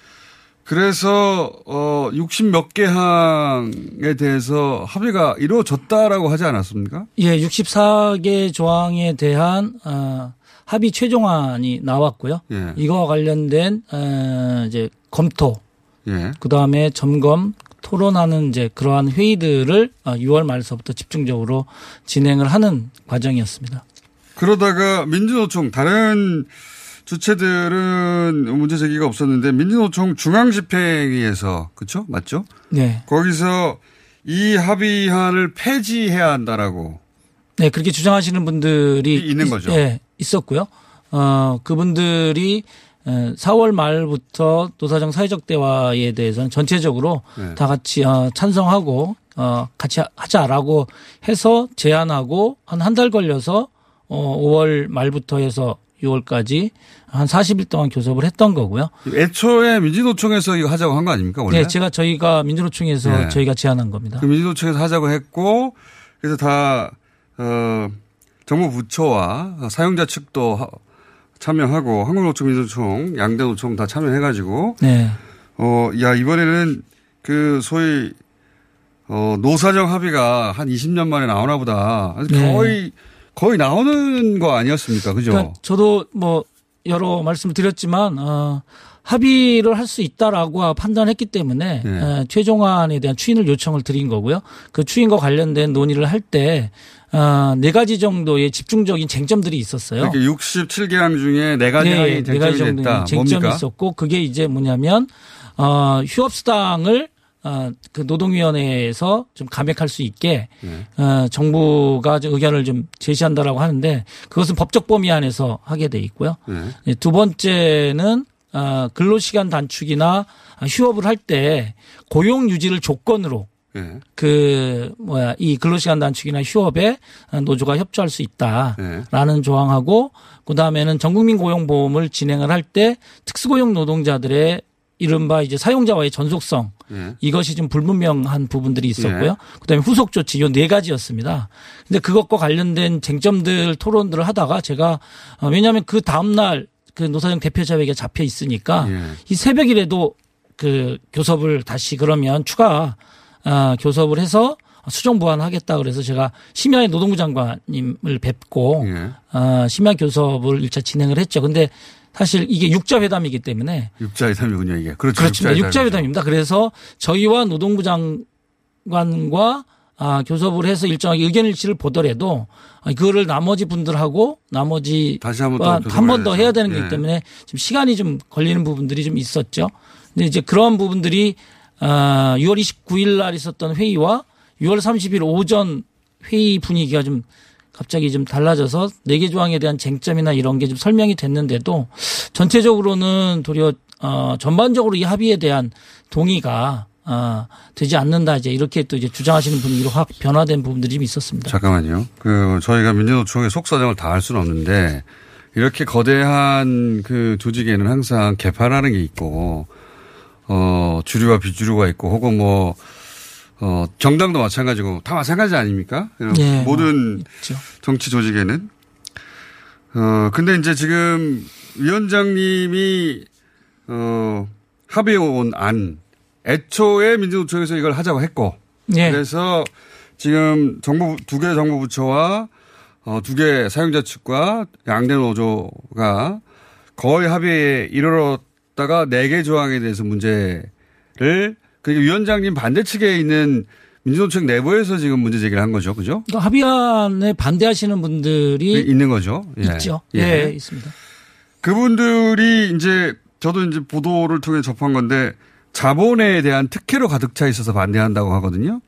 그래서 어 60 몇 개 항에 대해서 합의가 이루어졌다라고 하지 않았습니까?
예, 64개 조항에 대한 어, 합의 최종안이 나왔고요.
예.
이거와 관련된 어, 이제 검토,
예.
그 다음에 점검, 토론하는 이제 그러한 회의들을 어, 6월 말서부터 집중적으로 진행을 하는 과정이었습니다.
그러다가 민주노총 다른 주체들은 문제 제기가 없었는데 민주노총 중앙집행위에서 그렇죠? 맞죠?
네.
거기서 이 합의안을 폐지해야 한다라고
네, 그렇게 주장하시는 분들이
있는 거죠.
예, 있었고요. 어, 그분들이 에, 4월 말부터 노사정 사회적 대화에 대해서는 전체적으로
네.
다 같이 어, 찬성하고 어, 같이 하자라고 해서 제안하고 한 한 달 걸려서 어, 5월 말부터 해서 6월까지 한 40일 동안 교섭을 했던 거고요.
애초에 민주노총에서 이거 하자고 한 거 아닙니까 원래?
네, 제가 저희가 민주노총에서
네.
저희가 제안한 겁니다.
그 민주노총에서 하자고 했고 그래서 다 어, 정부 부처와 사용자 측도 하- 참여하고 한국노총, 민주노총, 양대 노총 다 참여해가지고
네.
어, 야 이번에는 그 소위 어, 노사정 합의가 한 20년 만에 나오나 보다.
네.
거의 거의 나오는 거 아니었습니까? 그죠?
그러니까 저도 뭐 여러 말씀을 드렸지만 어, 합의를 할 수 있다라고 판단했기 때문에
네.
어, 최종안에 대한 추인을 요청을 드린 거고요. 그 추인과 관련된 논의를 할때 어, 네 가지 정도의 집중적인 쟁점들이 있었어요.
그러니까 67개항 중에 네 가지
네
쟁점이
가지
됐다.
정도의 쟁점이
뭡니까?
있었고 그게 이제 뭐냐면 어, 휴업수당을 어, 그 노동위원회에서 좀 감액할 수 있게
네.
어, 정부가 좀 의견을 좀 제시한다라고 하는데 그것은 법적 범위 안에서 하게 돼 있고요.
네.
네, 두 번째는 어, 근로시간 단축이나 휴업을 할 때 고용 유지를 조건으로
네.
그 뭐야 이 근로시간 단축이나 휴업에 노조가 협조할 수 있다라는
네.
조항하고 그 다음에는 전국민 고용보험을 진행을 할 때 특수고용 노동자들의 이른바 이제 사용자와의 전속성
네.
이것이 좀 불분명한 부분들이 있었고요.
예.
그다음에 후속 조치 요 네 가지였습니다. 근데 그것과 관련된 쟁점들 토론들을 하다가 제가 어, 왜냐하면 그 다음 날 그 노사정 대표자에게 잡혀 있으니까
예.
이 새벽이라도 그 교섭을 다시 그러면 추가 아, 교섭을 해서 수정 보완하겠다 그래서 제가 심야에 노동부 장관님을 뵙고
예.
아, 심야 교섭을 일차 진행을 했죠. 근데 사실 이게 육자 회담이기 때문에
육자회담이군요, 이게. 그렇죠.
그렇습니다.
육자회담이죠.
육자 회담입니다. 그래서 저희와 노동부 장관과 아, 교섭을 해서 일정하게 의견 일치를 보더라도 아, 그거를 나머지 분들하고 나머지
다시 한번
번 더.
해야
되는 거기
예.
때문에 지금 시간이 좀 걸리는 부분들이 좀 있었죠. 근데 이제 그런 부분들이 아, 6월 29일 날 있었던 회의와 6월 30일 오전 회의 분위기가 좀 갑자기 좀 달라져서 네 개 조항에 대한 쟁점이나 이런 게 좀 설명이 됐는데도 전체적으로는 도리어 어, 전반적으로 이 합의에 대한 동의가 아, 되지 않는다 이제 이렇게 또 이제 주장하시는 분위기로 확 변화된 부분들이 좀 있었습니다.
잠깐만요. 그 저희가 민주노총의 속사정을 다 알 수는 없는데 이렇게 거대한 그 조직에는 항상 개파라는 게 있고 어 주류와 비주류가 있고 혹은 뭐 어, 정당도 마찬가지고 다 마찬가지 아닙니까?
예,
모든 정치 조직에는. 어, 근데 이제 지금 위원장님이 어, 합의해 온 안, 애초에 민주노총에서 이걸 하자고 했고.
예.
그래서 지금 정부, 두 개 정부 부처와 어, 두 개 사용자 측과 양대 노조가 거의 합의에 이르렀다가 네 개 조항에 대해서 문제를 그리고 위원장님 반대 측에 있는 민주노총 내부에서 지금 문제 제기를 한 거죠. 그죠?
또 합의안에 반대하시는 분들이
있는 거죠. 예.
있죠. 예, 있습니다.
그분들이 이제 저도 이제 보도를 통해 접한 건데 자본에 대한 특혜로 가득 차 있어서 반대한다고 하거든요.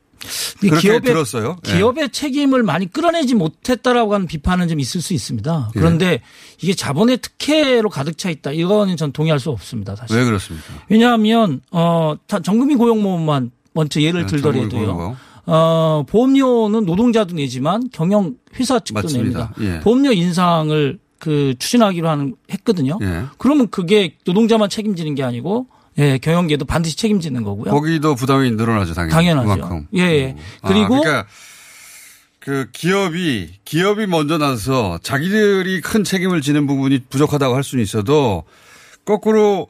그렇게
기업의,
들었어요. 예.
기업의 책임을 많이 끌어내지 못했다라고 하는 비판은 좀 있을 수 있습니다.
예.
그런데 이게 자본의 특혜로 가득 차 있다. 이거는 전 동의할 수 없습니다. 사실.
왜 그렇습니까?
왜냐하면 어, 다 전국민 고용모험만 먼저 예를
네,
들더라도요. 어, 보험료는 노동자도 내지만 경영 회사 측도
맞습니다.
냅니다.
예.
보험료 인상을 그 추진하기로 하는 했거든요.
예.
그러면 그게 노동자만 책임지는 게 아니고 예, 경영계도 반드시 책임지는 거고요.
거기도 부담이 늘어나죠, 당연히.
당연하죠.
그만큼.
예, 예.
아,
그리고
그러니까 그 기업이 기업이 먼저 나서 자기들이 큰 책임을 지는 부분이 부족하다고 할 수는 있어도 거꾸로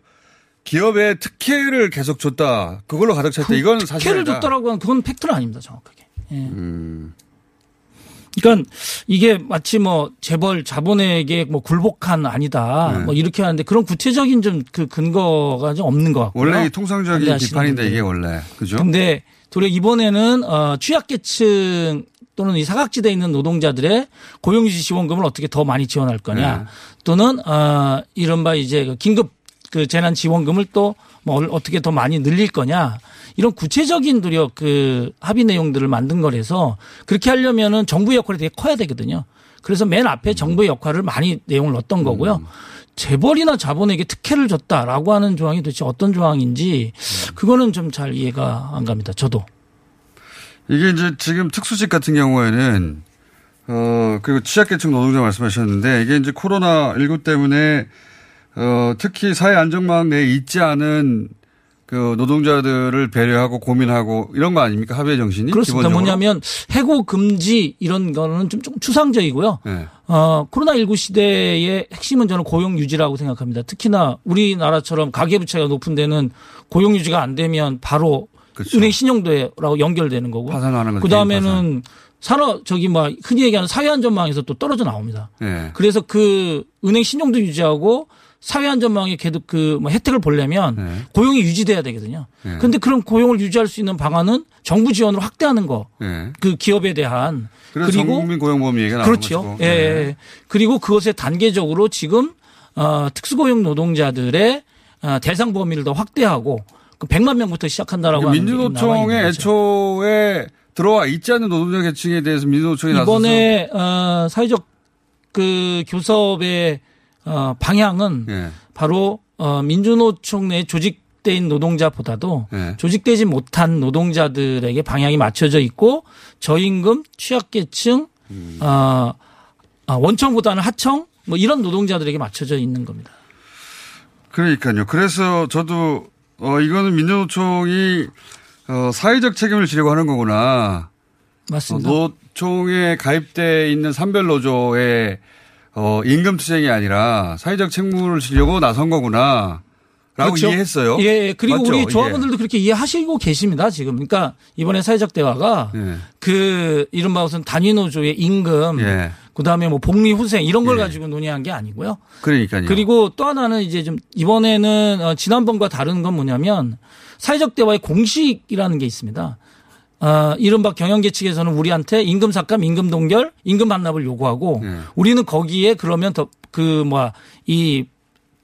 기업의 특혜를 계속 줬다. 그걸로 가득 찼다. 이건 사실
특혜를 줬다라고 하는 그건 팩트는 아닙니다, 정확하게. 예.
음.
그러니까 이게 마치 뭐 재벌 자본에게 뭐 굴복한 아니다
네.
뭐 이렇게 하는데 그런 구체적인 좀 그 근거가 좀 없는 것 같고요.
원래 이 통상적인 비판인데. 이게 원래 그죠?
근데 도리어 이번에는 어 취약계층 또는 이 사각지대에 있는 노동자들의 고용유지 지원금을 어떻게 더 많이 지원할 거냐
네.
또는 어 이른바 이제 그 긴급 그 재난 지원금을 또 뭐 어떻게 더 많이 늘릴 거냐 이런 구체적인 도리어 그 합의 내용들을 만든 거라서 그렇게 하려면은 정부 역할이 되게 커야 되거든요. 그래서 맨 앞에 정부의 역할을 많이 내용을 넣었던 거고요. 재벌이나 자본에게 특혜를 줬다라고 하는 조항이 도대체 어떤 조항인지 그거는 좀 잘 이해가 안 갑니다. 저도.
이게 이제 지금 특수직 같은 경우에는 어 그리고 취약계층 노동자 말씀하셨는데 이게 이제 코로나 19 때문에 어 특히 사회 안전망 내에 있지 않은 그 노동자들을 배려하고 고민하고 이런 거 아닙니까 합의의 정신이
그렇습니다.
기본적으로?
뭐냐면 해고 금지 이런 거는 좀, 좀 추상적이고요.
네.
어, 코로나 19 시대의 핵심은 저는 고용 유지라고 생각합니다. 특히나 우리나라처럼 가계부채가 높은 데는 고용 유지가 안 되면 바로 은행 신용도라고 연결되는 거고.
그렇죠. 파산하는 거죠.
그 다음에는 산업, 저기 뭐 흔히 얘기하는 사회 안전망에서 또 떨어져 나옵니다.
네.
그래서 그 은행 신용도 유지하고 사회안전망에 계속 그뭐 혜택을 보려면 고용이 유지돼야 되거든요.
네.
근데 그런 고용을 유지할 수 있는 방안은 정부 지원으로 확대하는 거.
네.
그 기업에 대한
그래서
그리고
전국민 고용보험 얘기가
그렇죠. 예,
네.
예. 그리고 그것에 단계적으로 지금 어, 특수고용 노동자들의 어, 대상 범위를 더 확대하고 그 100만 명부터 시작한다라고
민주노총에
거죠.
애초에 들어와 있지 않는 노동자 계층에 대해서 민주노총이 나서서
이번에 어, 사회적 그 교섭의 어, 방향은
예.
바로 어, 민주노총 내 있는 노동자보다도
예.
조직되지 못한 노동자들에게 방향이 맞춰져 있고 저임금, 취약계층,
음.
어, 아, 원청보다는 하청 뭐 이런 노동자들에게 맞춰져 있는 겁니다.
그러니까요. 그래서 저도 어 이거는 민주노총이 어 사회적 책임을 지려고 하는 거구나.
맞습니다.
어, 노총에 가입돼 있는 산별 노조의 어 임금 투쟁이 아니라 사회적 책무를 지려고 나선 거구나. 라고 이해했어요.
예, 예. 그리고
맞죠?
우리
예.
조합원들도 그렇게 이해하시고 계십니다, 지금. 그러니까 이번에 사회적 대화가
예.
그 이른바 무슨 단위 노조의 임금,
예.
그 다음에 뭐 복리 후생 이런 걸 가지고 논의한 게 아니고요.
그러니까요.
그리고 또 하나는 이제 좀 이번에는 어, 지난번과 다른 건 뭐냐면 사회적 대화의 공식이라는 게 있습니다. 어, 이른바 경영계 측에서는 우리한테 임금 삭감, 임금 동결, 임금 반납을 요구하고
예.
우리는 거기에 그러면 더 그 뭐야 이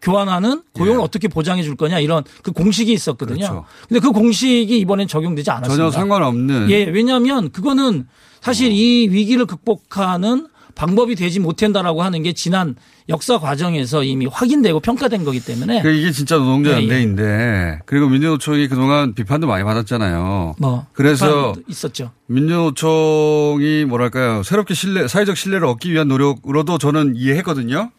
교환하는 고용을 어떻게 보장해 줄 거냐 이런 그 공식이 있었거든요.
예. 그렇죠.
근데 그 공식이 이번엔 적용되지 않았습니다.
전혀 상관없는.
예, 왜냐하면 그거는 사실 이 위기를 극복하는 방법이 되지 못한다라고 하는 게 지난 역사 과정에서 이미 확인되고 평가된 거기 때문에
그 이게 진짜 노동자
예, 예.
연대인데 그리고 민주노총이 그동안 비판도 많이 받았잖아요.
뭐
그래서
있었죠.
민주노총이 뭐랄까요 새롭게 신뢰 사회적 신뢰를 얻기 위한 노력으로도 저는 이해했거든요.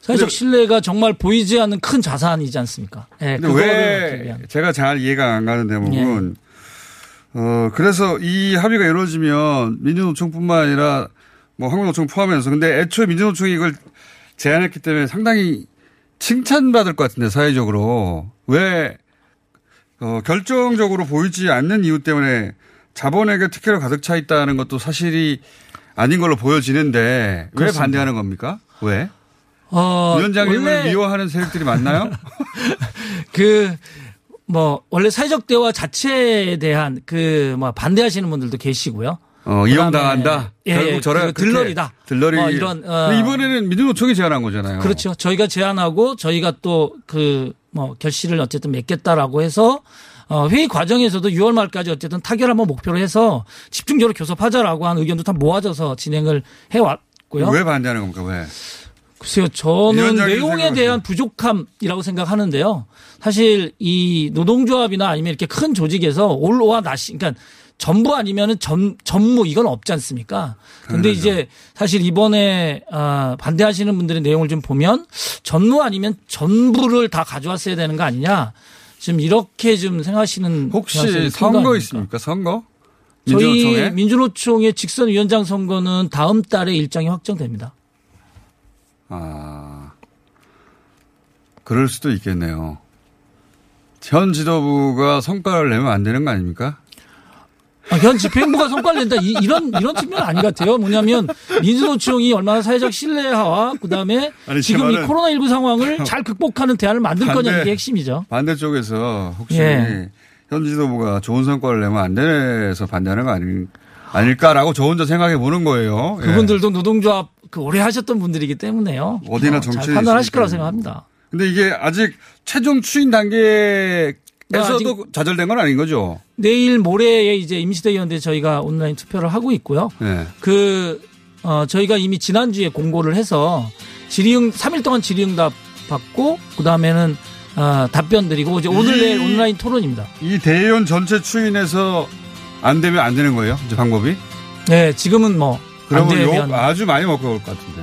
사회적 신뢰가 정말 보이지 않는 큰 자산이지 않습니까? 예,
근데 왜. 제가 잘 이해가 안 가는 대목은
예.
어 그래서 이 합의가 이루어지면 민주노총뿐만 아니라 뭐 한국노총 포함해서 근데 애초에 민주노총이 이걸 제안했기 때문에 상당히 칭찬받을 것 같은데 사회적으로 왜 어, 결정적으로 보이지 않는 이유 때문에 자본에게 특혜로 가득 차 있다는 것도 사실이 아닌 걸로 보여지는데 왜
그렇습니다.
반대하는 겁니까? 왜?
어,
위원장님을
원래
미워하는 세력들이 많나요?
그, 뭐, 원래 사회적 대화 자체에 대한 그, 뭐, 반대하시는 분들도 계시고요.
어, 이용당한다.
예,
결국
예,
저래
그 들러리다.
들러리.
뭐 이런, 어.
이번에는 민주노총이 제안한 거잖아요.
그렇죠. 저희가 제안하고 저희가 또 그, 뭐, 결실을 어쨌든 맺겠다라고 해서 어, 회의 과정에서도 6월 말까지 어쨌든 타결 한번 목표로 해서 집중적으로 교섭하자라고 한 의견도 다 모아져서 진행을 해왔고요.
왜 반대하는 겁니까? 왜?
글쎄요, 저는 내용에? 대한 부족함이라고 생각하는데요. 사실 이 노동조합이나 아니면 이렇게 큰 조직에서 올로와 나시, 그러니까 전부 아니면은 전, 전무 이건 없지 않습니까? 근데
당연하죠.
이제 사실 이번에 아, 반대하시는 분들의 내용을 좀 보면 전무 아니면 전부를 다 가져왔어야 되는 거 아니냐. 지금 이렇게 좀 생각하시는
혹시 선거? 있습니까? 선거?
저희
민주노총에?
민주노총의 직선 위원장 선거는 다음 달에 일정이 확정됩니다.
아, 그럴 수도 있겠네요. 현 지도부가 성과를 내면 안 되는 거 아닙니까?
아, 현 집행부가 성과를 낸다. 이, 런 이런 측면 아닌 것 같아요. 뭐냐면 민주노총이 얼마나 사회적 신뢰와 그다음에
아니,
지금
이제 말은-
코로나 19 상황을 잘 극복하는 대안을 만들 거냐
반대-
이게 핵심이죠.
반대쪽에서 혹시
예.
현 지도부가 좋은 성과를 내면 안 돼서 반대하는 거 아니, 아닐까라고 저 혼자 생각해 보는 거예요. 예.
그분들도 노동조합 그 오래 하셨던 분들이기 때문에요.
어디나
어, 잘 판단하실 거라고. 생각합니다.
근데 이게 아직 최종 추인 단계 에서도 좌절된 건 아닌 거죠.
내일 모레에 이제 임시대의원대 저희가 온라인 투표를 하고 있고요.
네.
그, 어, 저희가 이미 지난주에 공고를 해서 질의응, 3일 동안 질의응답 받고, 그 다음에는, 어, 답변 드리고, 이제 오늘
이-
내일 온라인 토론입니다.
이 대의원 전체 추인해서 안 되면 안 되는 거예요. 이제 방법이.
네, 지금은 뭐, 안
그러면 욕 아주 많이 먹고 올 것 같은데.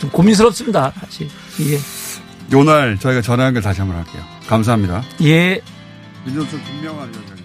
좀 고민스럽습니다. 사실. 이게.
요날 저희가 전화 연결 다시 한번 할게요. 감사합니다.
예.
민주노총 김명환
고맙습니다.